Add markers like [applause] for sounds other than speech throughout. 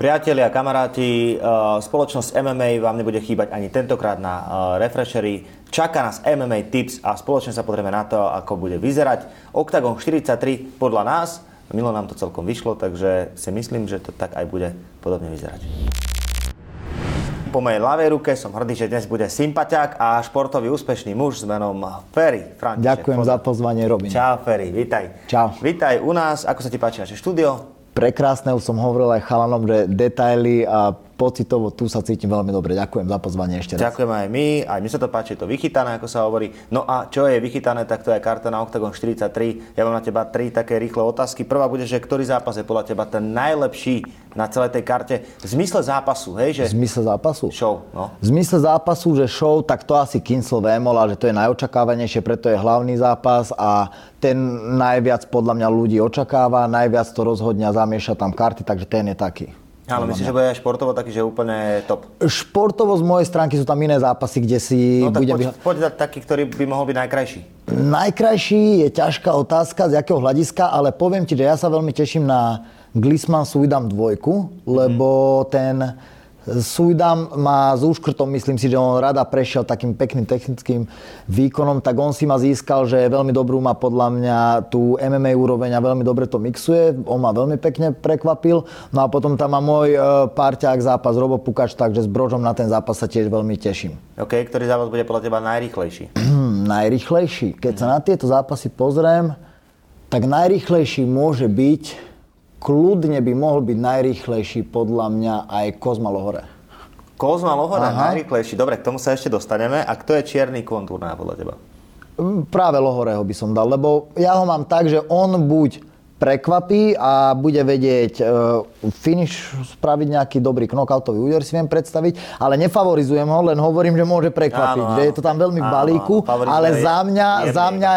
Priatelia, kamaráti, eh, spoločnosť MMA vám nebude chýbať ani tentokrát na eh, Refreshery. Čaká nás MMA Tips a spoločne sa pozrieme na to, ako bude vyzerať. Octagon 43 podľa nás, milo nám to celkom vyšlo, takže si myslím, že to tak aj bude podobne vyzerať. Po mojej ľavej ruke som hrdý, že dnes bude sympatiak a športový úspešný muž s menom Ferry. František, Ďakujem za pozvanie, Robin. Čau Ferry, vítaj. Čau. Vítaj u nás, ako sa ti páči naše štúdio? Prekrásne, už som hovoril aj chalanom, že detaily a pocitovo tu sa cítim veľmi dobre. Ďakujem za pozvanie ešte raz. Ďakujem aj my, aj mi sa to páči, je to vychytané, ako sa hovorí. No a čo je vychytané, tak to je karta na Octagon 43. Ja mám na teba tri také rýchle otázky. Prvá bude, že ktorý zápas je podľa teba ten najlepší na celej tej karte v zmysle zápasu, hej? Že... V zmysle zápasu? Show, no. V zmysle zápasu, že show, tak to asi Kinsel Vémola, že to je najočakávanejšie, preto je hlavný zápas a ten najviac podľa mňa ľudí očakáva, najviac to rozhodňa, zamieša tam karty, takže ten je taký. Ale myslíš, že bude športovo taký, že úplne top? Športovo z mojej stránky sú tam iné zápasy, kde si no, tak bude... Poď, poď dať taký, ktorý by mohol byť najkrajší. Najkrajší je ťažká otázka, z akého hľadiska, ale poviem ti, že ja sa veľmi teším na Glisman Suidam dvojku, lebo mm-hmm. ten Sujdam má s úškrtom, myslím si, že on rada prešiel takým pekným technickým výkonom, tak on si ma získal, že veľmi dobrú má podľa mňa tú MMA úroveň a veľmi dobre to mixuje. On ma veľmi pekne prekvapil. No a potom tam má môj e, parťák zápas Robo Pukač, takže s Brožom na ten zápas sa tiež veľmi teším. OK, ktorý zápas bude podľa teba najrychlejší? [clears throat] najrychlejší? Keď sa na tieto zápasy pozriem, tak najrychlejší môže byť kľudne by mohol byť najrýchlejší podľa mňa aj Kozma Lohore. Kozma Lohore, Aha. najrýchlejší. Dobre, k tomu sa ešte dostaneme. A kto je čierny kontúrná podľa teba? Mm, práve Lohoreho by som dal, lebo ja ho mám tak, že on buď prekvapí a bude vedieť uh, finish spraviť nejaký dobrý knockoutový úder, si viem predstaviť, ale nefavorizujem ho, len hovorím, že môže prekvapiť, áno, že je to tam veľmi v balíku, áno, ale za mňa, za mňa,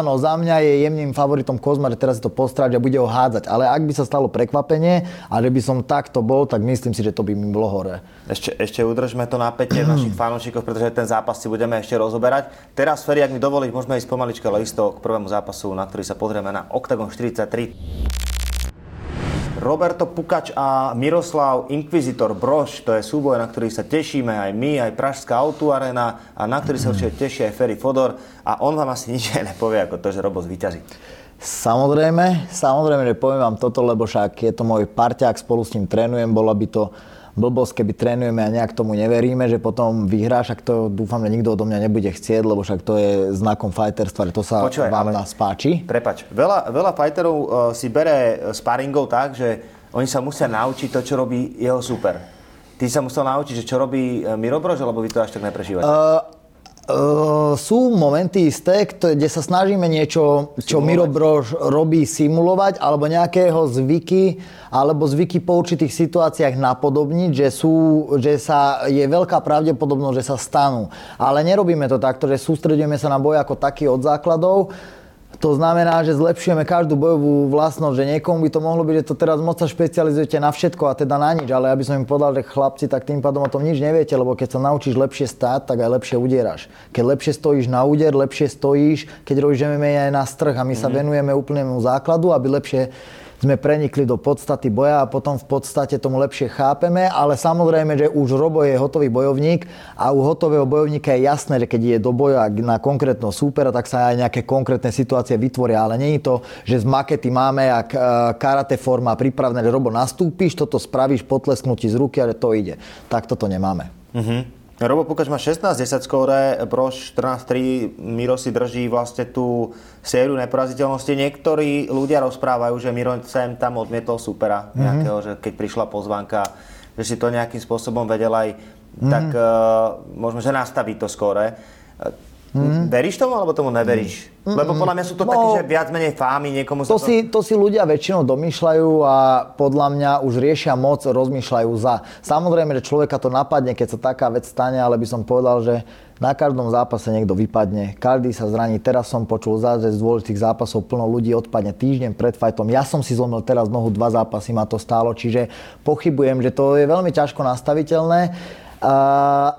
áno, za mňa je jemným favoritom Kozma, že teraz si to postráť a bude ho hádzať, ale ak by sa stalo prekvapenie a že by som takto bol, tak myslím si, že to by mi bolo hore. Ešte, ešte udržme to napätie [clears throat] našich fanúšikov, pretože ten zápas si budeme ešte rozoberať. Teraz, Feri, ak mi dovolíš, môžeme ísť pomalička listo k prvému zápasu, na ktorý sa pozrieme na Octagon 43. Roberto Pukač a Miroslav Inquisitor Broš, to je súboj, na ktorý sa tešíme aj my, aj Pražská Arena a na ktorý sa určite teší aj Ferry Fodor a on vám asi [laughs] nič nepovie ako to, že Robo zvíťazí. Samozrejme, samozrejme, že poviem vám toto, lebo však je to môj parťák, spolu s ním trénujem, bola by to blbosť, keby trénujeme a nejak tomu neveríme, že potom vyhráš, ak to dúfam, že nikto odo mňa nebude chcieť, lebo však to je znakom fighterstva, to sa Počúvaj, vám nás páči. Prepač, veľa, veľa fighterov uh, si bere sparingov tak, že oni sa musia naučiť to, čo robí jeho super. Ty sa musel naučiť, že čo robí e, Miro Brož, alebo vy to až tak neprežívate? Uh, Uh, sú momenty isté, kde sa snažíme niečo, čo Miro Brož robí, simulovať, alebo nejakého zvyky, alebo zvyky po určitých situáciách napodobniť, že, sú, že sa, je veľká pravdepodobnosť, že sa stanú. Ale nerobíme to takto, že sústredujeme sa na boj ako taký od základov to znamená, že zlepšujeme každú bojovú vlastnosť, že niekomu by to mohlo byť, že to teraz moc sa špecializujete na všetko a teda na nič, ale aby som im povedal, že chlapci, tak tým pádom o tom nič neviete, lebo keď sa naučíš lepšie stáť, tak aj lepšie udieraš. Keď lepšie stojíš na úder, lepšie stojíš, keď robíš MMA aj na strh a my sa mhm. venujeme úplnému základu, aby lepšie sme prenikli do podstaty boja a potom v podstate tomu lepšie chápeme, ale samozrejme, že už Robo je hotový bojovník a u hotového bojovníka je jasné, že keď je do boja na konkrétneho súpera, tak sa aj nejaké konkrétne situácie vytvoria, ale je to, že z makety máme ak e, karate forma pripravené, že Robo nastúpiš, toto spravíš, potlesknutí z ruky, ale to ide. Tak toto nemáme. Uh-huh. Robo Pukač má 16-10 skóre, Brož 14-3, Miro si drží vlastne tú sériu neporaziteľnosti. Niektorí ľudia rozprávajú, že Miro sem tam odmietol supera mm-hmm. nejakého, že keď prišla pozvanka, že si to nejakým spôsobom vedel aj, mm-hmm. tak uh, môžeme, že nastaviť to skóre. Mm. Veríš tomu, alebo tomu neveríš? Mm. Lebo podľa mňa sú to no, také, že viac menej fámy, niekomu to, to... Si, to si ľudia väčšinou domýšľajú a podľa mňa už riešia moc, rozmýšľajú za. Samozrejme, že človeka to napadne, keď sa taká vec stane, ale by som povedal, že na každom zápase niekto vypadne, každý sa zraní. Teraz som počul že z dôležitých zápasov plno ľudí odpadne týždeň pred fajtom. Ja som si zlomil teraz nohu, dva zápasy ma to stálo, čiže pochybujem, že to je veľmi ťažko nastaviteľné.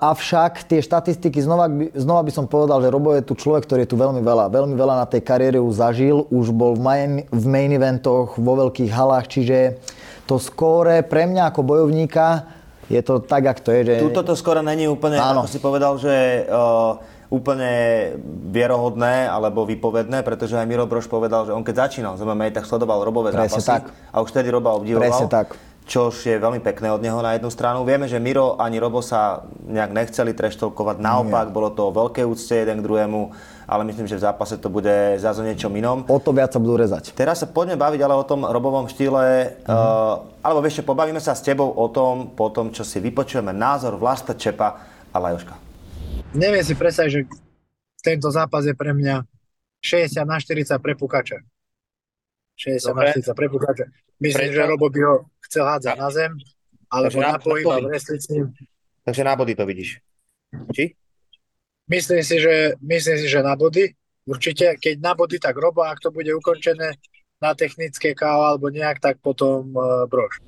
Avšak tie štatistiky, znova, znova by som povedal, že Robo je tu človek, ktorý je tu veľmi veľa, veľmi veľa na tej kariére už zažil, už bol v main, v main eventoch, vo veľkých halách, čiže to skóre pre mňa ako bojovníka je to tak, ako to je. Že... Tuto to skoro není úplne, Áno. ako si povedal, že uh, úplne vierohodné alebo vypovedné, pretože aj Miro Brož povedal, že on keď začínal z MMA, tak sledoval Robové Presne zápasy tak. a už vtedy Roba obdivoval. Presne tak čo je veľmi pekné od neho na jednu stranu. Vieme, že Miro ani Robo sa nejak nechceli treštolkovať, naopak, Nie. bolo to veľké úcte jeden k druhému, ale myslím, že v zápase to bude zase o niečom inom. O to viac sa budú rezať. Teraz sa poďme baviť ale o tom Robovom štýle, uh-huh. uh, alebo ešte pobavíme sa s tebou o tom, po tom, čo si vypočujeme názor Vlasta Čepa a Lajoška. Neviem si predstaviť, že tento zápas je pre mňa 60 na 40 pre Pukača. 60 Dobre. na 40 pre Pukača. Myslím, Prečo? že Robo by ho chcel hádzať na zem, alebo na, pohyb a Takže na body to vidíš. Či? Myslím si, že, myslím si, že na body. Určite, keď na body, tak Robo, ak to bude ukončené na technické KO alebo nejak, tak potom uh, Brož.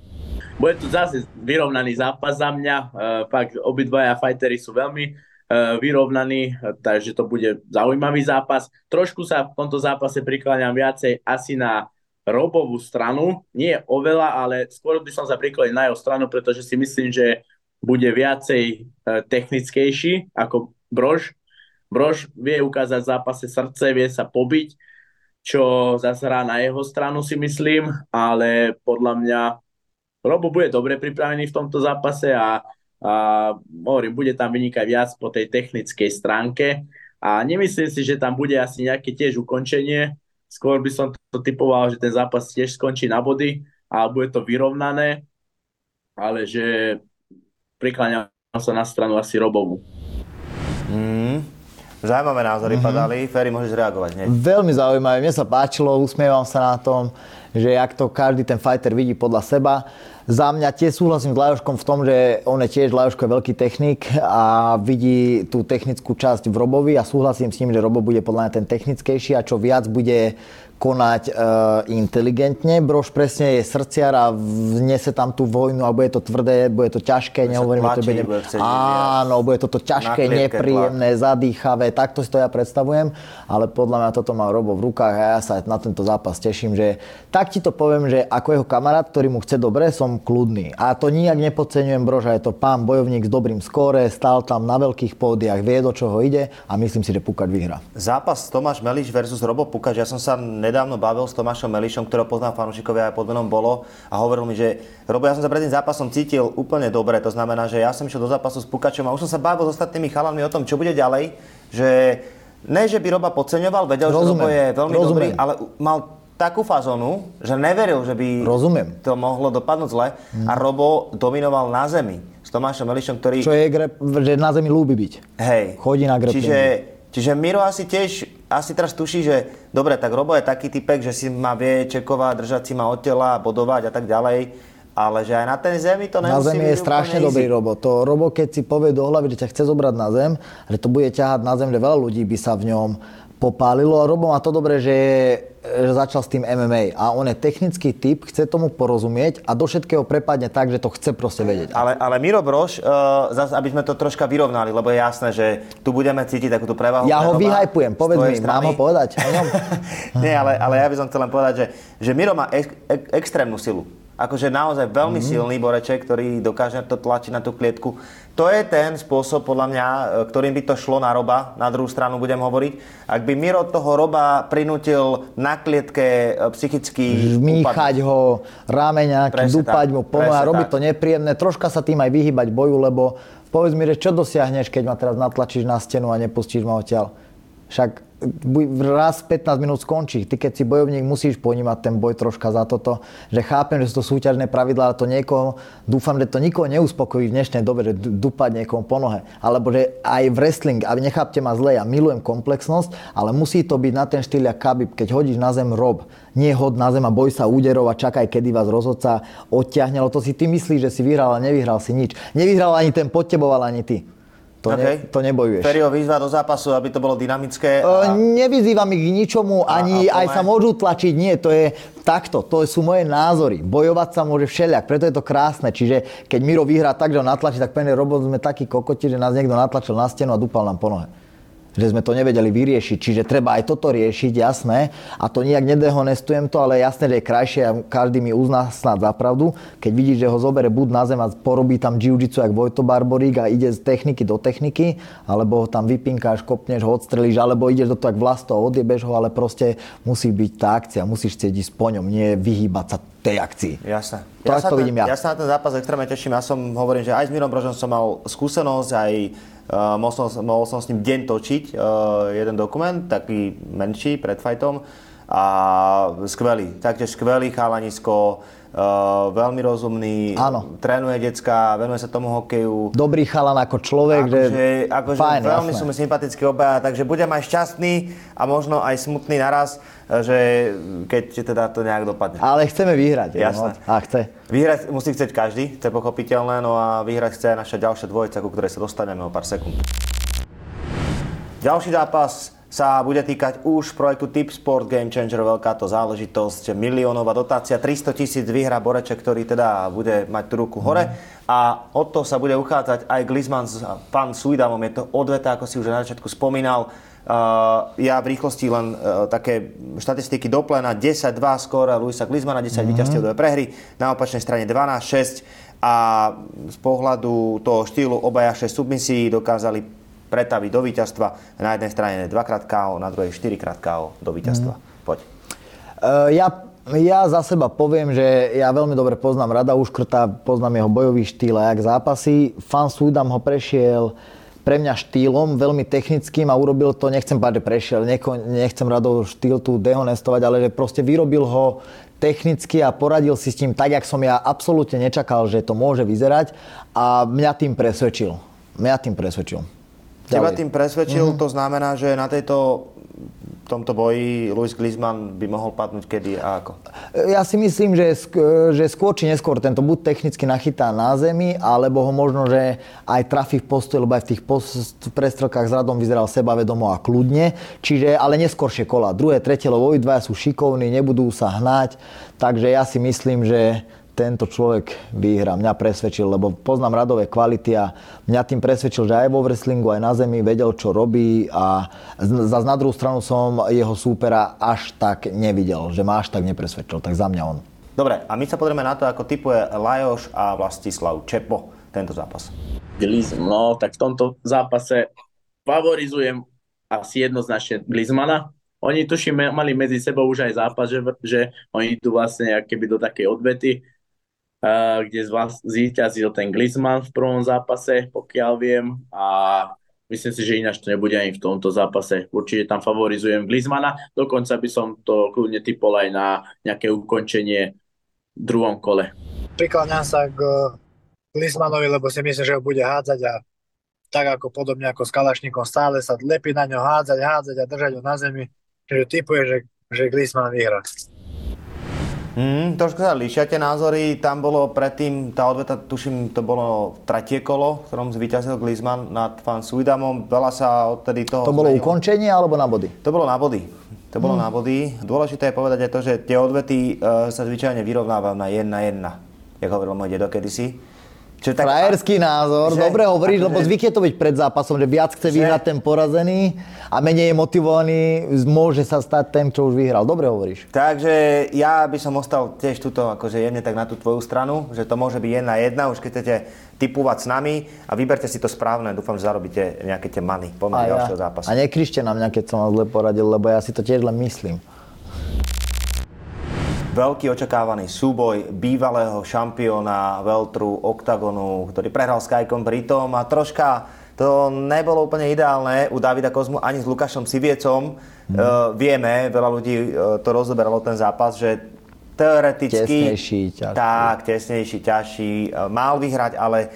Bude to zase vyrovnaný zápas za mňa. Uh, fakt, obidvaja fightery sú veľmi uh, vyrovnaní, takže to bude zaujímavý zápas. Trošku sa v tomto zápase prikláňam viacej asi na Robovú stranu. Nie oveľa, ale skôr by som sa priklonil na jeho stranu, pretože si myslím, že bude viacej e, technickejší ako Brož. Brož vie ukázať v zápase srdce, vie sa pobiť, čo zase hrá na jeho stranu si myslím, ale podľa mňa Robo bude dobre pripravený v tomto zápase a, a hovorím, bude tam vynikať viac po tej technickej stránke a nemyslím si, že tam bude asi nejaké tiež ukončenie, Skôr by som to typoval, že ten zápas tiež skončí na body a bude to vyrovnané, ale že prikláňam sa na stranu asi Robovu. Mm. Zaujímavé názory mm-hmm. padali. Ferry, môžeš reagovať hneď. Veľmi zaujímavé. Mne sa páčilo, usmievam sa na tom, že jak to každý ten fighter vidí podľa seba. Za mňa tiež súhlasím s Lajoškom v tom, že on je tiež, Lajoško je veľký technik a vidí tú technickú časť v Robovi a súhlasím s ním, že Robo bude podľa mňa ten technickejší a čo viac bude konať e, inteligentne. Brož presne je srdciar a vnese tam tú vojnu a bude to tvrdé, bude to ťažké, nehovorím, že to bude... Áno, bude to ťažké, nepríjemné, tlak. zadýchavé, takto si to ja predstavujem, ale podľa mňa toto má Robo v rukách a ja sa na tento zápas teším, že tak ti to poviem, že ako jeho kamarát, ktorý mu chce dobre, som kľudný. A to nijak nepodceňujem Broža, je to pán bojovník s dobrým skóre, stál tam na veľkých pódiach, vie do čoho ide a myslím si, že Pukač vyhrá. Zápas Tomáš Meliš versus Robo Pukač, ja som sa nedávno bavil s Tomášom Melišom, ktorého poznám fanúšikovia aj pod menom Bolo a hovoril mi, že Robo, ja som sa pred tým zápasom cítil úplne dobre, to znamená, že ja som išiel do zápasu s Pukačom a už som sa bavil s ostatnými chalami o tom, čo bude ďalej, že ne, že by Roba podceňoval, vedel, Rozumiem. že Robo je veľmi Rozumiem. dobrý, ale mal takú fazónu, že neveril, že by Rozumiem. to mohlo dopadnúť zle hmm. a Robo dominoval na zemi s Tomášom Melišom, ktorý... Čo je, že na zemi ľúbi byť. Hej. Chodí na greplenie. Čiže, čiže Miro asi tiež asi teraz tuší, že dobre, tak Robo je taký typek, že si ma vie čekovať, držať si ma od tela, bodovať a tak ďalej. Ale že aj na tej zemi to nemusí Na zemi je strašne dobrý Robo. To Robo, keď si povie do hlavy, že ťa chce zobrať na zem, že to bude ťahať na zem, že veľa ľudí by sa v ňom popálilo. A Robo má to dobre, že, že začal s tým MMA. A on je technický typ, chce tomu porozumieť a do všetkého prepadne tak, že to chce proste vedieť. Ale, ale Miro Brož, uh, zase, aby sme to troška vyrovnali, lebo je jasné, že tu budeme cítiť takúto prevahu. Ja ho vyhajpujem, povedz mi, strany. mám ho povedať [laughs] Nie, ale, ale ja by som chcel len povedať, že, že Miro má ek, ek, extrémnu silu akože naozaj veľmi mm. silný boreček, ktorý dokáže to tlačiť na tú klietku. To je ten spôsob, podľa mňa, e, ktorým by to šlo na roba. Na druhú stranu budem hovoriť. Ak by Miro toho roba prinútil na klietke e, psychicky... Vmýchať ho, ráme nejaký, dúpať mu, pomáha, robiť to nepríjemné. Troška sa tým aj vyhybať boju, lebo povedz mi, že čo dosiahneš, keď ma teraz natlačíš na stenu a nepustíš ma odtiaľ. Však raz 15 minút skončí. Ty keď si bojovník, musíš ponímať ten boj troška za toto, že chápem, že sú to súťažné pravidlá, ale to niekoho, dúfam, že to nikoho neuspokojí v dnešnej dobe, že dupať niekomu po nohe. Alebo že aj v wrestling, a nechápte ma zle, ja milujem komplexnosť, ale musí to byť na ten štýl jak Khabib, keď hodíš na zem rob, nie hod na zem a boj sa úderov a čakaj, kedy vás rozhodca odťahne, to si ty myslíš, že si vyhral a nevyhral si nič. Nevyhral ani ten pod tebou, ani ty. To, okay. ne, to nebojuješ. Ferio vyzva do zápasu, aby to bolo dynamické. A... nevyzývam ich k ničomu, ani a, a aj sa môžu tlačiť. Nie, to je takto. To sú moje názory. Bojovať sa môže všeliak, preto je to krásne. Čiže keď Miro vyhrá tak, že ho natlačí, tak pevne robot sme takí kokoti, že nás niekto natlačil na stenu a dúpal nám po nohe že sme to nevedeli vyriešiť. Čiže treba aj toto riešiť, jasné. A to nijak nedehonestujem to, ale jasné, že je krajšie a každý mi uzná snad za pravdu. Keď vidíš, že ho zobere buď na zem a porobí tam jiu-jitsu jak Vojto Barborík a ide z techniky do techniky, alebo ho tam vypinkáš, kopneš ho, odstrelíš, alebo ideš do toho jak vlasto a odjebeš ho, ale proste musí byť tá akcia, musíš chcieť ísť po ňom, nie vyhýbať sa tej akcii. Jasné. To, ja, sa to vidím ja. ja sa na ten zápas extrémne teším. Ja som hovorím, že aj s Mirom Brožom som mal skúsenosť, aj Uh, mohol, som, mohol som s ním deň točiť uh, jeden dokument, taký menší, pred fajtom. A skvelý, taktiež skvelý chalanisko, Uh, veľmi rozumný, Áno. trénuje decka, venuje sa tomu hokeju. Dobrý chalan ako človek, akože, že akože fajn, veľmi jasné. sú mi sympatickí obaja, takže budem aj šťastný a možno aj smutný naraz, že keď teda to nejak dopadne. Ale chceme vyhrať. Jasné. No? A chce. Vyhrať musí chcieť každý, to je pochopiteľné, no a vyhrať chce aj naša ďalšia dvojica, ku ktorej sa dostaneme o pár sekúnd. Ďalší zápas sa bude týkať už projektu Tip Sport Game Changer, veľká to záležitosť, miliónová dotácia, 300 tisíc vyhra Boreček, ktorý teda bude mať tú ruku hore a o to sa bude uchádzať aj Glizman s pán Suidamom, je to odveta, ako si už na začiatku spomínal, Uh, ja v rýchlosti len uh, také štatistiky do plena. 10-2 skóre Luisa Glizmana, 10 mm-hmm. víťazstiev do prehry, na opačnej strane 12-6 a z pohľadu toho štýlu obaja 6 submisií dokázali pretaviť do víťazstva. Na jednej strane 2 krát KO, na druhej 4 krát KO do víťazstva. Mm. Poď. Uh, ja ja za seba poviem, že ja veľmi dobre poznám Rada Uškrta, poznám jeho bojový štýl a jak zápasy. Fan Súdam ho prešiel pre mňa štýlom, veľmi technickým a urobil to, nechcem povedať, že prešiel, nechcem Radov štýl tu dehonestovať, ale že proste vyrobil ho technicky a poradil si s tým tak, jak som ja absolútne nečakal, že to môže vyzerať a mňa tým presvedčil. Mňa tým presvedčil. Teba tým presvedčil, mm-hmm. to znamená, že na tejto v tomto boji Luis Glizman by mohol padnúť kedy a ako? Ja si myslím, že, že skôr či neskôr tento buď technicky nachytá na zemi, alebo ho možno, že aj trafí v postoji, lebo aj v tých post- prestrelkách s radom vyzeral sebavedomo a kľudne. Čiže, ale neskôršie kola. Druhé, tretie, lebo obidvaja sú šikovní, nebudú sa hnať. Takže ja si myslím, že tento človek vyhrá. Mňa presvedčil, lebo poznám radové kvality a mňa tým presvedčil, že aj vo wrestlingu, aj na zemi vedel, čo robí a za na druhú stranu som jeho súpera až tak nevidel, že ma až tak nepresvedčil. Tak za mňa on. Dobre, a my sa pozrieme na to, ako typuje Lajoš a Vlastislav Čepo tento zápas. No, tak v tomto zápase favorizujem asi jednoznačne Glizmana. Oni tuším, mali medzi sebou už aj zápas, že, že oni tu vlastne keby do takej odvety kde zvíťazil ten Griezmann v prvom zápase, pokiaľ viem. A myslím si, že ináč to nebude ani v tomto zápase. Určite tam favorizujem Griezmana. Dokonca by som to kľudne typol aj na nejaké ukončenie v druhom kole. Prikláňam sa k Griezmannovi, lebo si myslím, že ho bude hádzať a tak ako podobne ako s Kalašníkom stále sa lepí na ňo hádzať, hádzať a držať ho na zemi. Čiže typuje, že, že Griezmann vyhrá. Mm, trošku sa líšia tie názory. Tam bolo predtým, tá odveta, tuším, to bolo tretie kolo, v ktorom zvíťazil Glizman nad Fan Suidamom. Veľa sa odtedy toho... To bolo zmenilo. ukončenie alebo na body? To bolo na body. To bolo mm. na body. Dôležité je povedať aj to, že tie odvety uh, sa zvyčajne vyrovnávajú na 1 na 1, ako hovoril môj dedo kedysi. Čiže tak, Frajerský názor, že, dobre hovoríš, lebo zvyk je to byť pred zápasom, že viac chce že, vyhrať ten porazený a menej je motivovaný, môže sa stať ten, čo už vyhral. Dobre hovoríš. Takže ja by som ostal tiež tuto, akože jemne tak na tú tvoju stranu, že to môže byť jedna jedna, už keď chcete typovať s nami a vyberte si to správne. Dúfam, že zarobíte nejaké tie many po ja. ďalšieho zápasu. A nekrište na mňa, keď som vás zle poradil, lebo ja si to tiež len myslím veľký očakávaný súboj bývalého šampióna Veltru Octagonu, ktorý prehral s Kajkom Britom a troška to nebolo úplne ideálne u Davida Kozmu ani s Lukášom Siviecom. Hmm. Uh, vieme, veľa ľudí uh, to rozoberalo ten zápas, že teoreticky... Tesnejší, ťažší. Tak, tesnejší, ťažší. Uh, mal vyhrať, ale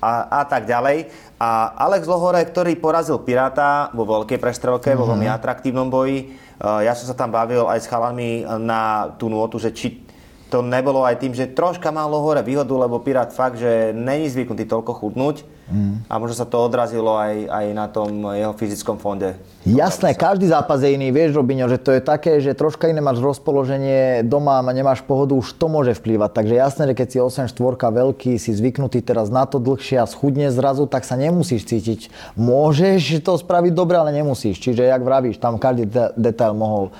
a, a tak ďalej. A Alex Lohore, ktorý porazil Piráta vo veľkej prestrelke, mm-hmm. vo veľmi atraktívnom boji. Ja som sa tam bavil aj s chalami na tú nôtu, že či to nebolo aj tým, že troška mal Lohore výhodu, lebo Pirát fakt, že není zvyknutý toľko chudnúť mm. a možno sa to odrazilo aj, aj na tom jeho fyzickom fonde. Jasné, každý zápas je iný, vieš Robinho, že to je také, že troška iné máš rozpoloženie doma a nemáš pohodu, už to môže vplývať. Takže jasné, že keď si 8 štvorka veľký, si zvyknutý teraz na to dlhšie a schudne zrazu, tak sa nemusíš cítiť. Môžeš to spraviť dobre, ale nemusíš. Čiže, jak vravíš, tam každý detail mohol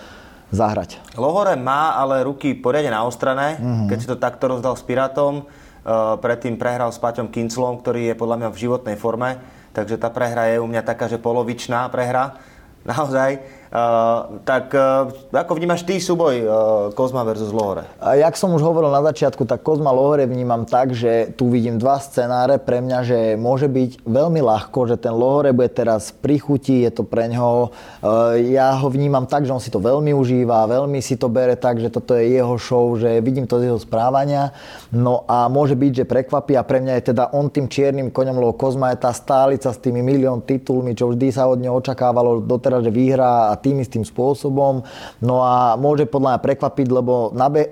zahrať. Lohore má ale ruky poriadne naostrané, mm-hmm. keď si to takto rozdal s Pirátom. Uh, predtým prehral s Paťom Kinclom, ktorý je podľa mňa v životnej forme, takže tá prehra je u mňa taká, že polovičná prehra. [laughs] Naozaj. Uh, tak uh, ako vnímaš ty súboj uh, Kozma versus Lohore? Jak som už hovoril na začiatku, tak Kozma Lohore vnímam tak, že tu vidím dva scenáre pre mňa, že môže byť veľmi ľahko, že ten Lohore bude teraz pri chuti, je to pre ňoho. Ja ho vnímam tak, že on si to veľmi užíva, veľmi si to bere tak, že toto je jeho show, že vidím to z jeho správania. No a môže byť, že prekvapí a pre mňa je teda on tým čiernym koňom, lebo Kozma je tá stálica s tými milión titulmi, čo vždy sa od neho očakávalo doteraz, že vyhrá a tým istým spôsobom. No a môže podľa mňa prekvapiť, lebo nabe-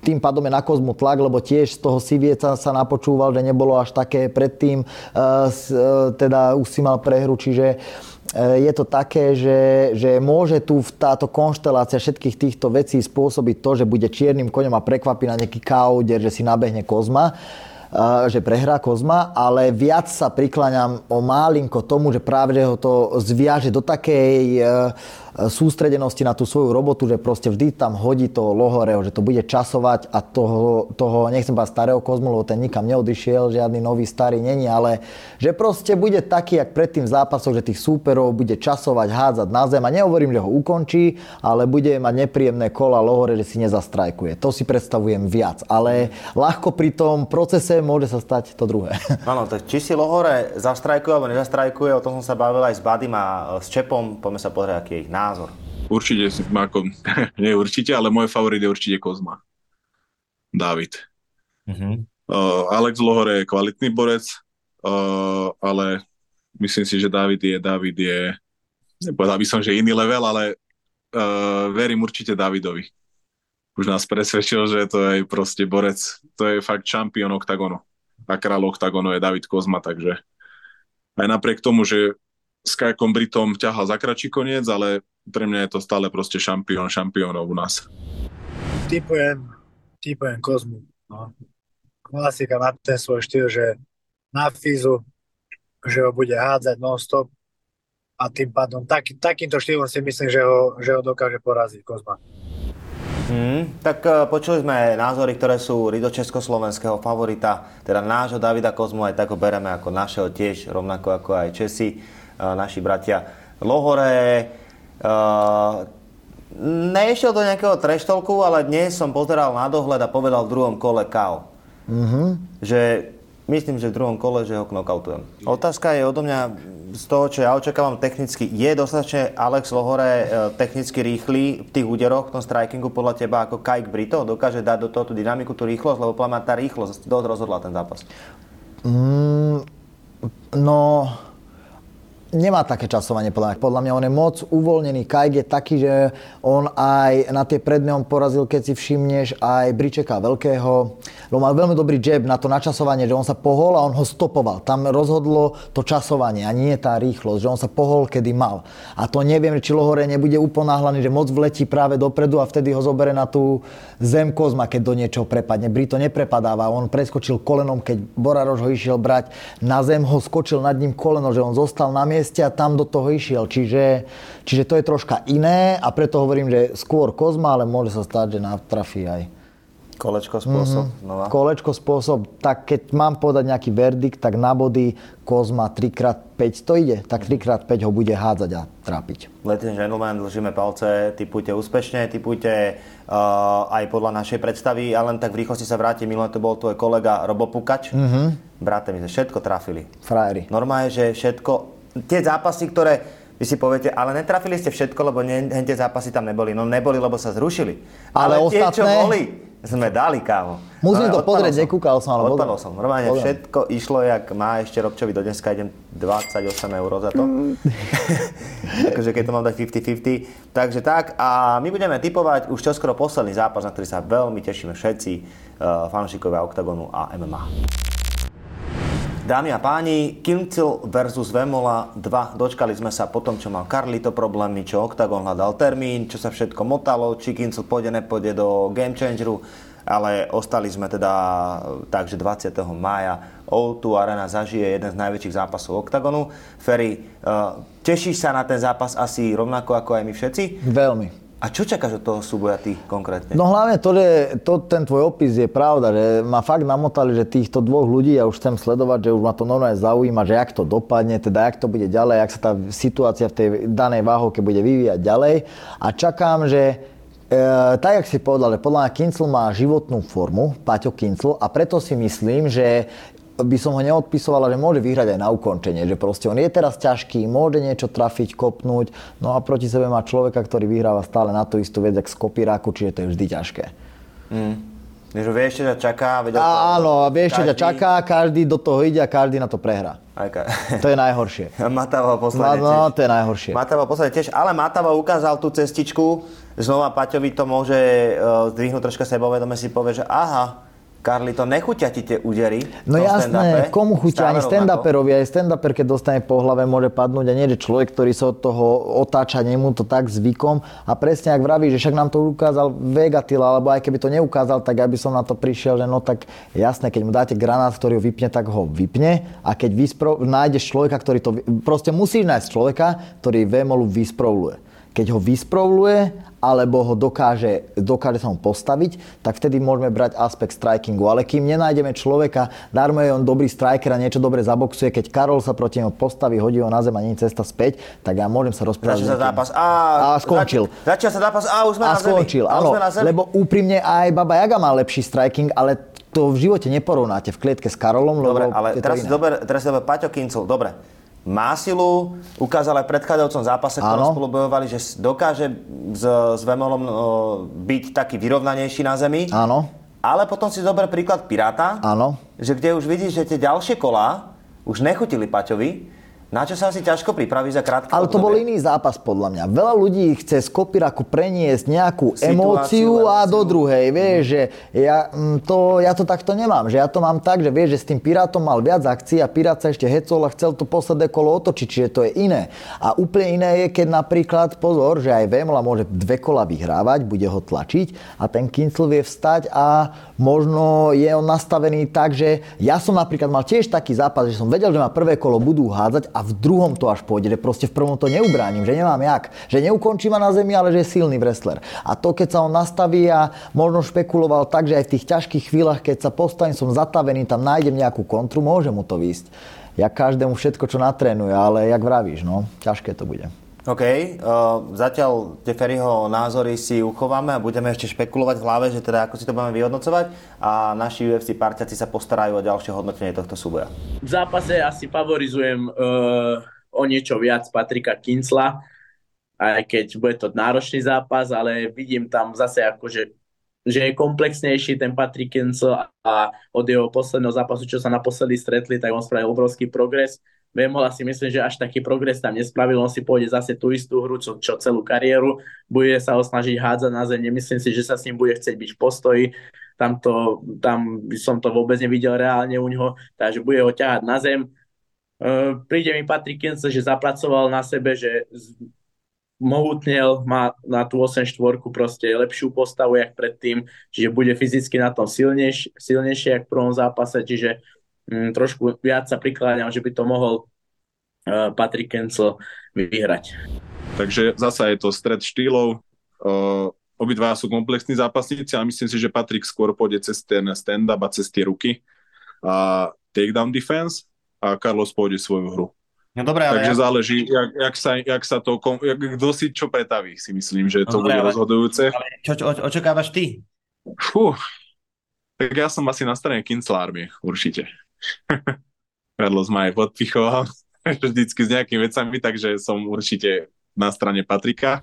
tým pádom je na kozmu tlak, lebo tiež z toho Sivieca sa napočúval, že nebolo až také predtým, uh, teda už si mal prehru, čiže je to také, že, že môže tu táto konštelácia všetkých týchto vecí spôsobiť to, že bude čiernym koňom a prekvapí na nejaký kauder, že si nabehne Kozma že prehrá Kozma, ale viac sa prikláňam o málinko tomu, že práve ho to zviaže do takej sústredenosti na tú svoju robotu, že proste vždy tam hodí to Lohoreho, že to bude časovať a toho, toho nechcem povedať starého kozmu, lebo ten nikam neodišiel, žiadny nový starý není, ale že proste bude taký, jak predtým v zápasoch, že tých súperov bude časovať, hádzať na zem a nehovorím, že ho ukončí, ale bude mať nepríjemné kola Lohore, že si nezastrajkuje. To si predstavujem viac, ale ľahko pri tom procese môže sa stať to druhé. [laughs] Áno, tak či si Lohore zastrajkuje alebo nezastrajkuje, o tom som sa bavil aj s Badim a s Čepom, poďme sa pozrieť, aký je ich názor. Určite, ako, [laughs] nie určite, ale môj favorit je určite Kozma. David. Uh-huh. Uh, Alex Lohore je kvalitný borec, uh, ale myslím si, že David je, David je, nepovedal by som, že iný level, ale uh, verím určite Davidovi. Už nás presvedčil, že to je proste borec, to je fakt šampión oktagonu. A kráľ oktagonu je David Kozma, takže aj napriek tomu, že s Kajkom Britom ťahal za kračí koniec, ale pre mňa je to stále proste šampión šampiónov u nás. Typujem, typujem Kozmu. No. Klasika na ten svoj štýl, že na Fizu, že ho bude hádzať non-stop a tým pádom tak, takýmto štýlom si myslím, že ho, že ho dokáže poraziť Kozma. Hmm, tak uh, počuli sme názory, ktoré sú do československého favorita, teda nášho Davida Kozmu, aj tak ho bereme ako našeho tiež, rovnako ako aj Česi naši bratia Lohore. Nešiel do nejakého treštolku, ale dnes som pozeral na dohľad a povedal v druhom kole KO. Mm-hmm. Že myslím, že v druhom kole, že ho knockoutujem. Otázka je odo mňa z toho, čo ja očakávam technicky. Je dostatočne Alex Lohore e, technicky rýchly v tých úderoch, v tom strikingu podľa teba ako Kajk Brito? Dokáže dať do toho tú dynamiku, tú rýchlosť? Lebo podľa mňa tá rýchlosť dosť rozhodla ten zápas. Mm, no, nemá také časovanie podľa mňa. Podľa mňa on je moc uvoľnený. Kajk je taký, že on aj na tie predné on porazil, keď si všimneš, aj Bričeka veľkého. Lebo mal veľmi dobrý jab na to načasovanie, že on sa pohol a on ho stopoval. Tam rozhodlo to časovanie a nie tá rýchlosť, že on sa pohol, kedy mal. A to neviem, či Lohore nebude uponáhlaný, že moc vletí práve dopredu a vtedy ho zobere na tú zem kozma, keď do niečoho prepadne. Brito neprepadáva, on preskočil kolenom, keď Boraroš ho išiel brať na zem, ho skočil nad ním koleno, že on zostal na mieste mieste a tam do toho išiel. Čiže, čiže to je troška iné a preto hovorím, že skôr Kozma, ale môže sa stať, že natrafí aj Kolečko spôsob, mm-hmm. znova. Kolečko spôsob, tak keď mám podať nejaký verdikt, tak na body Kozma 3x5 to ide, tak 3x5 ho bude hádzať a trápiť. Ladies and gentlemen, držíme palce, typujte úspešne, typujte uh, aj podľa našej predstavy. Ja len tak v rýchlosti sa vrátim, minulé to bol tvoj kolega Robo Pukač. Mm-hmm. Brate, my sme všetko trafili. Frajeri. Normálne, že všetko, tie zápasy, ktoré vy si poviete, ale netrafili ste všetko, lebo ne, tie zápasy tam neboli. No neboli, lebo sa zrušili. Ale, ale ostatné... tie, čo boli, sme dali, kámo. Musím to pozrieť, nekúkal som, ale Odpadol som. Normálne Podľa. všetko išlo, jak má ešte Robčovi do dneska, idem 28 eur za to. Mm. Takže [laughs] keď to mám dať 50-50. Takže tak, a my budeme typovať už čoskoro posledný zápas, na ktorý sa veľmi tešíme všetci, uh, fanúšikovia OKTAGONu a MMA. Dámy a páni, Kincil versus Vemola 2. Dočkali sme sa po tom, čo mal Carlito problémy, čo Octagon hľadal termín, čo sa všetko motalo, či Kincil pôjde, nepôjde do Game Changeru, ale ostali sme teda tak, že 20. mája O2 Arena zažije jeden z najväčších zápasov Octagonu. Ferry, uh, tešíš sa na ten zápas asi rovnako ako aj my všetci? Veľmi. A čo čakáš od toho súboja ty konkrétne? No hlavne to, že to, ten tvoj opis je pravda, že ma fakt namotali, že týchto dvoch ľudí, ja už chcem sledovať, že už ma to normálne zaujíma, že jak to dopadne, teda jak to bude ďalej, jak sa tá situácia v tej danej váhovke bude vyvíjať ďalej. A čakám, že E, tak, jak si povedal, podľa mňa Kincel má životnú formu, Paťo Kincel, a preto si myslím, že by som ho neodpisoval, že môže vyhrať aj na ukončenie, že proste on je teraz ťažký, môže niečo trafiť, kopnúť, no a proti sebe má človeka, ktorý vyhráva stále na tú istú vec, ako z kopíráku, čiže to je vždy ťažké. Mm. Takže vieš, čo ťa čaká. Vedel Áno, vieš, čo ťa čaká, každý do toho ide a každý na to prehrá. ka... To je najhoršie. [laughs] Matavo posledne no, no, to je najhoršie. Matavo posledne tiež, ale Matavo ukázal tú cestičku, znova Paťovi to môže uh, zdvihnúť troška sebavedome, si povie, že aha, Karli, to nechutia ti tie údery? No jasné, komu chutia? Ani stand-uperovi, aj stand-uper, keď dostane po hlave, môže padnúť a nie, že človek, ktorý sa od toho otáča, nemu to tak zvykom. A presne ak vraví, že však nám to ukázal Vegatila, alebo aj keby to neukázal, tak aby som na to prišiel, že no tak jasné, keď mu dáte granát, ktorý ho vypne, tak ho vypne. A keď vyspro- nájdeš človeka, ktorý to... Proste musíš nájsť človeka, ktorý Vemolu vysprovluje. Keď ho vysprovluje alebo ho dokáže, dokáže sa mu postaviť, tak vtedy môžeme brať aspekt strikingu. Ale kým nenájdeme človeka, darmo je on dobrý striker a niečo dobre zaboxuje, keď Karol sa proti nemu postaví, hodí ho na zem a nie je cesta späť, tak ja môžem sa rozprávať. Začal sa zápas a, a skončil. Začal sa zápas a už sme a na zemi. skončil, áno, lebo úprimne aj Baba Jaga má lepší striking, ale to v živote neporovnáte v klietke s Karolom. Dobre, ale teraz si, dober, teraz dober Paťo Kincel, dobre má silu, ukázal aj v predchádzajúcom zápase, ktorom spolu bojovali, že dokáže s, s Vemolom byť taký vyrovnanejší na zemi. Áno. Ale potom si zober príklad Piráta, Áno. že kde už vidíš, že tie ďalšie kolá už nechutili Paťovi, na čo sa asi ťažko pripraví za krátke Ale to bol iný zápas podľa mňa. Veľa ľudí chce z kopiraku preniesť nejakú Situáciu, emóciu a do druhej. Vieš, mm. že ja mm, to, ja to takto nemám. Že ja to mám tak, že vieš, že s tým Pirátom mal viac akcií a Pirát sa ešte hecol a chcel to posledné kolo otočiť, čiže to je iné. A úplne iné je, keď napríklad, pozor, že aj Vemla môže dve kola vyhrávať, bude ho tlačiť a ten Kincel vie vstať a možno je on nastavený tak, že ja som napríklad mal tiež taký zápas, že som vedel, že ma prvé kolo budú hádzať a a v druhom to až pôjde, že proste v prvom to neubránim, že nemám jak. Že neukončí ma na zemi, ale že je silný wrestler. A to, keď sa on nastaví a možno špekuloval tak, že aj v tých ťažkých chvíľach, keď sa postavím, som zatavený, tam nájdem nejakú kontru, môže mu to výsť. Ja každému všetko, čo natrénuje, ale jak vravíš, no, ťažké to bude. OK, uh, zatiaľ tie Ferryho názory si uchováme a budeme ešte špekulovať v hlave, že teda ako si to budeme vyhodnocovať a naši UFC parťaci sa postarajú o ďalšie hodnotenie tohto súboja. V zápase asi favorizujem uh, o niečo viac Patrika Kincla, aj keď bude to náročný zápas, ale vidím tam zase akože že je komplexnejší ten Patrick Kincel a od jeho posledného zápasu, čo sa naposledy stretli, tak on spravil obrovský progres Vemola si myslím, že až taký progres tam nespravil, on si pôjde zase tú istú hru, čo, čo celú kariéru, bude sa ho snažiť hádzať na zem, nemyslím si, že sa s ním bude chcieť byť v postoji, tam, to, tam som to vôbec nevidel reálne u ňoho, takže bude ho ťahať na zem. Uh, príde mi Patrik Kence, že zapracoval na sebe, že mohutnel, má na tú 8-4 proste lepšiu postavu, jak predtým, čiže bude fyzicky na tom silnejšie, silnejšie jak v prvom zápase, čiže mm, trošku viac sa prikláňam, že by to mohol uh, Patrick Kensel vyhrať. Takže zasa je to stred štýlov. Uh, obidva sú komplexní zápasníci a myslím si, že Patrik skôr pôjde cez ten stand-up a cez tie ruky a takedown defense a Carlos pôjde svoju hru. No dobré, ale Takže ja... záleží, jak, jak, sa, jak sa to, jak, kto si čo pretaví, si myslím, že to No bude ale- rozhodujúce. Ale čo, čo očakávaš ty? Fú, tak ja som asi na strane Kinslármy, určite. [laughs] Carlos ma aj podpichoval [laughs] vždycky s nejakými vecami, takže som určite na strane Patrika.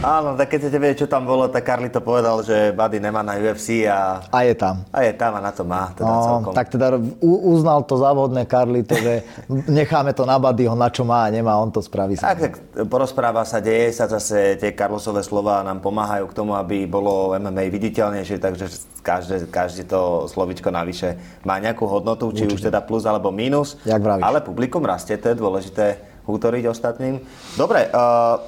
Áno, tak keď chcete vedieť, čo tam bolo, tak Karli to povedal, že Buddy nemá na UFC a, A je tam. a je tam a na to má. Teda No, celkom. tak teda uznal to závodné Karlito, že necháme to na Badyho, na čo má a nemá, on to spraví Tak, sám. tak porozpráva sa, deje sa zase, tie Carlosové slova nám pomáhajú k tomu, aby bolo MMA viditeľnejšie, takže každé, každé to slovičko navyše má nejakú hodnotu, či už teda plus alebo minus. Jak vravíš. Ale publikum rastie, to je dôležité útoriť ostatným. Dobre, uh,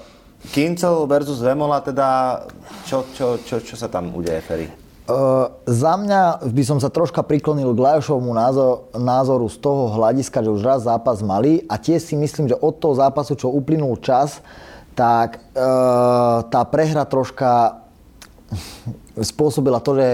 Kincel versus Vemola, teda čo, čo, čo, čo sa tam udeje, Ferry? Uh, za mňa by som sa troška priklonil k Lajošovmu názor, názoru z toho hľadiska, že už raz zápas mali a tiež si myslím, že od toho zápasu, čo uplynul čas, tak uh, tá prehra troška [laughs] spôsobila to, že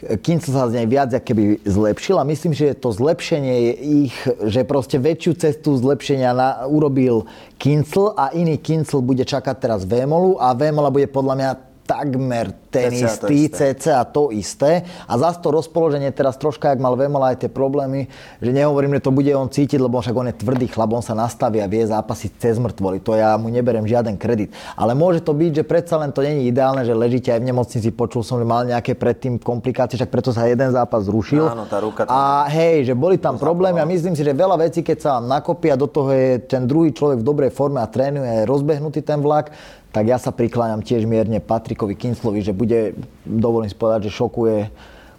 Kincel sa z nej viac keby zlepšil a myslím, že to zlepšenie ich, že proste väčšiu cestu zlepšenia na, urobil Kincel a iný Kincel bude čakať teraz Vémolu a Vémola bude podľa mňa takmer ten Cca to istý, isté. cca to isté. A zase to rozpoloženie teraz troška, jak mal Vemola aj tie problémy, že nehovorím, že to bude on cítiť, lebo však on je tvrdý chlap, on sa nastaví a vie zápasiť cez mŕtvoly. To ja mu neberiem žiaden kredit. Ale môže to byť, že predsa len to není ideálne, že ležíte aj v nemocnici. Počul som, že mal nejaké predtým komplikácie, však preto sa jeden zápas zrušil. Áno, tá ruka tam- A hej, že boli tam problémy a myslím si, že veľa vecí, keď sa vám nakopia, do toho je ten druhý človek v dobrej forme a trénuje, je rozbehnutý ten vlak, tak ja sa prikláňam tiež mierne Patrikovi Kinclovi, že bude, dovolím si povedať, že šokuje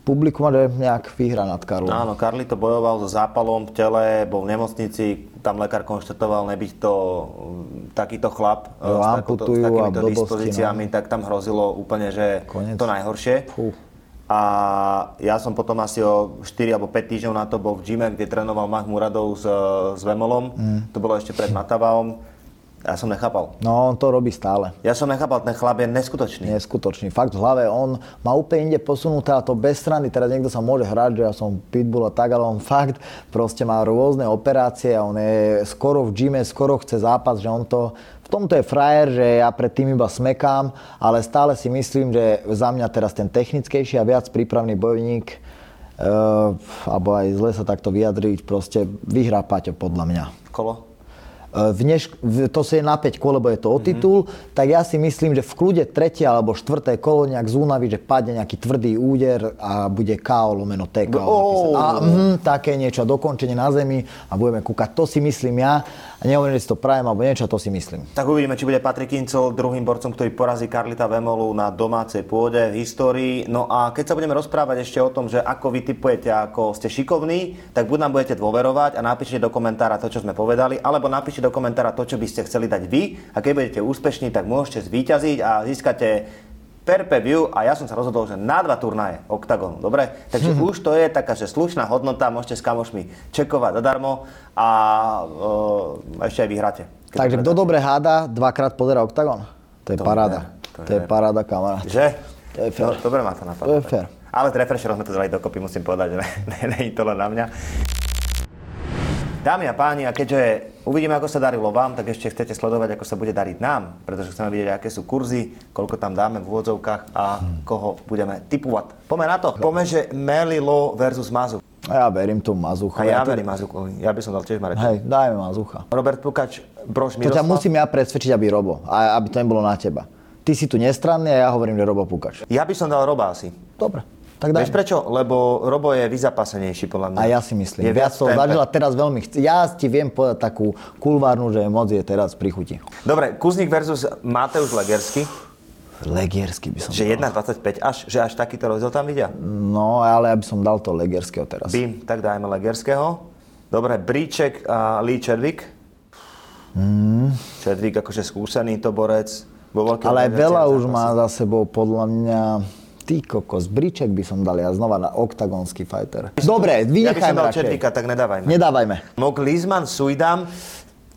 publikum že nejak vyhra nad Karlom. Áno, Karli to bojoval so zápalom v tele, bol v nemocnici, tam lekár konštatoval, nebyť to mm, takýto chlap Jo, s, takúto, s takýmito blbosti, dispozíciami, tak tam hrozilo úplne, že Konec. to najhoršie. Fú. A ja som potom asi o 4 alebo 5 týždňov na to bol v gyme, kde trénoval Mach Muradov s, s Vemolom. Mm. To bolo ešte pred Matavaom. Ja som nechápal. No, on to robí stále. Ja som nechápal, ten chlap je neskutočný. Neskutočný. Fakt v hlave, on má úplne inde posunuté a to bez strany. Teraz niekto sa môže hrať, že ja som pitbull a tak, ale on fakt proste má rôzne operácie a on je skoro v gyme, skoro chce zápas, že on to... V tomto je frajer, že ja pred tým iba smekám, ale stále si myslím, že za mňa teraz ten technickejší a viac prípravný bojovník Uh, alebo aj zle sa takto vyjadriť, proste vyhrá Paťo podľa mňa. Kolo? V dneš, v, to sa je na 5 kôl, lebo je to o titul, mm-hmm. tak ja si myslím, že v kľude tretie alebo štvrté kolo nejak z únavy, že padne nejaký tvrdý úder a bude KO lomeno TKO. Oh. A mm, také niečo, dokončenie na zemi a budeme kúkať. To si myslím ja. A nehovorím, že si to prajem alebo niečo, to si myslím. Tak uvidíme, či bude Patrik Kincel druhým borcom, ktorý porazí Karlita Vemolu na domácej pôde v histórii. No a keď sa budeme rozprávať ešte o tom, že ako vy typujete, ako ste šikovní, tak buď nám budete dôverovať a napíšte do komentára to, čo sme povedali, alebo napíšte do komentára to, čo by ste chceli dať vy. A keď budete úspešní, tak môžete zvíťaziť a získate per per view a ja som sa rozhodol, že na dva turnaje OKTAGON, dobre? Takže už to je taká, že slušná hodnota, môžete s kamošmi čekovať zadarmo a uh, ešte aj vyhráte. Takže to kto dobre háda, dvakrát pozera OKTAGON. To je To paráda. je- to To je je- paráda, kamarát. Že? To je fér. No, dobre ma to napadlo. To je fér. Ale s refresherom sme to dali dokopy, musím povedať, že ne, je to len na mňa. Dámy a páni, a keďže uvidíme, ako sa darilo vám, tak ešte chcete sledovať, ako sa bude dariť nám, pretože chceme vidieť, aké sú kurzy, koľko tam dáme v úvodzovkách a koho budeme typovať. Poďme na to. Poďme, že Melilo versus Mazu. A ja verím tomu Mazucha. A ja to- verím Mazukovi. Ja by som dal tiež Mareča. Hej, dajme Mazucha. Robert Pukač, Brož To ťa Miroslav. musím ja presvedčiť, aby Robo. A aby to nebolo na teba. Ty si tu nestranný a ja hovorím, že Robo Pukač. Ja by som dal Roba asi. Dobre, tak Vieš daj. prečo? Lebo Robo je vyzapasenejší podľa mňa. A ja si myslím. Je viac tempe. zažila teraz veľmi chce. Ja ti viem povedať takú kulvárnu, že moc je teraz pri chuti. Dobre, Kuzník versus Mateusz Legersky. Legiersky by som Že dal. 1,25 až, že až takýto rozdiel tam vidia? No, ale by som dal to Legierského teraz. Bím, tak dajme Legerského. Dobre, Bríček a Lee Chadwick. Mm. Chadwick akože skúsený to borec. Vo Ale veľa už má za sebou podľa mňa Ty kokos, Bríček by som dal ja znova na oktagonský fighter. Dobre, Ja by som vynechajme dal. Chadwicka, tak nedávajme. Nedávajme. Mok Lizman, Suidam.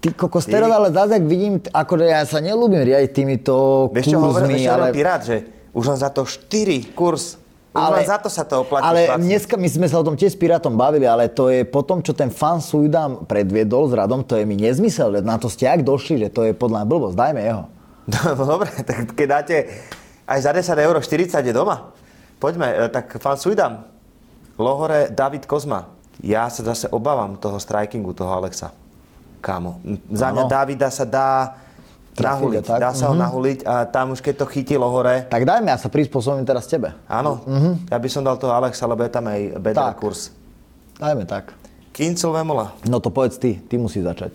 Ty kokos, teraz ale zase, ak vidím, akože ja sa nelúbim riadiť týmito Vieš čo hovoril ale... Pirát, že Už len za to 4 kurz. Ale, za to sa to oplatí. Ale špatný. dneska my sme sa o tom tiež s Pirátom bavili, ale to je po tom, čo ten fan Sujdam predviedol s Radom, to je mi nezmysel. Na to ste ak došli, že to je podľa mňa blbosť. Dajme jeho. [laughs] No, dobre, tak keď dáte aj za 10 eur 40 je doma. Poďme, e, tak fan Sujdam. Lohore, David Kozma. Ja sa zase obávam toho strikingu, toho Alexa. Kámo. Za mňa Davida sa dá nahuliť. Tak? Dá sa mm-hmm. ho mhm. nahuliť a tam už keď to chytilo hore... Tak dajme, ja sa prispôsobím teraz tebe. Áno, mm-hmm. ja by som dal toho Alexa, lebo je tam aj bedra kurz. Dajme tak. Kincel Vemola. No to povedz ty, ty musíš začať.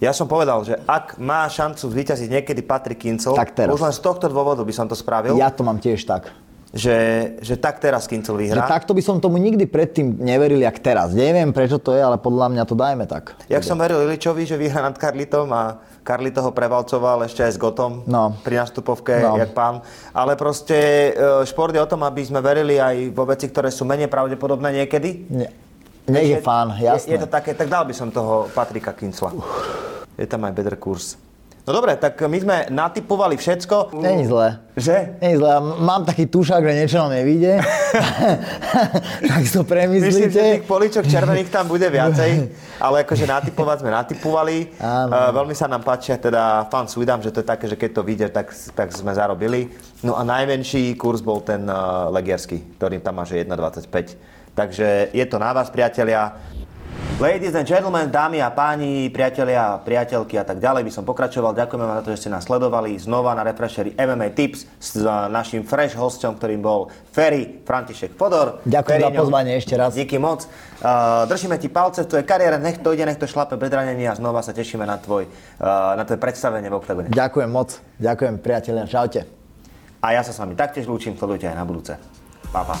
Ja som povedal, že ak má šancu vyťaziť niekedy Patrik Kincel, tak teraz. už len z tohto dôvodu by som to spravil. Ja to mám tiež tak že, že tak teraz Kincel vyhrá. Že takto by som tomu nikdy predtým neveril, jak teraz. Neviem, prečo to je, ale podľa mňa to dajme tak. Jak som veril Iličovi, že vyhrá nad Karlitom a Karli toho prevalcoval ešte aj s Gotom no. pri nastupovke, no. jak pán. Ale proste e, šport je o tom, aby sme verili aj vo veci, ktoré sú menej pravdepodobné niekedy. Nie. Nech je fán, jasné. Je, je to také, tak dal by som toho Patrika Kincla. Je tam aj better kurz. No dobre, tak my sme natypovali všetko. Není zle. Že? Není zle. Mám taký tušák, že niečo nám nevíde. [laughs] tak to premyslíte. Myslím, že tých poličok červených tam bude viacej, ale akože natypovať sme natypovali. Uh, veľmi sa nám páčia teda fan Swidam, že to je také, že keď to vyjde, tak, tak sme zarobili. No a najmenší kurz bol ten uh, legierský, ktorý tam má že 1,25. Takže je to na vás, priatelia. Ladies and gentlemen, dámy a páni, priatelia, priateľky a tak ďalej by som pokračoval. Ďakujeme vám za to, že ste nás sledovali znova na Refresheri MMA Tips s našim fresh hostom, ktorým bol Ferry František Fodor. Ďakujem za pozvanie ešte raz. Díky moc. Uh, držíme ti palce v tvojej kariére, nech to ide, nech to šlape bedranenie a znova sa tešíme na, tvoj, uh, na tvoje predstavenie v Octagone. Ďakujem moc. Ďakujem priatelia. Čaute. A ja sa s vami taktiež lúčim, sledujte aj na budúce. Pa, pa.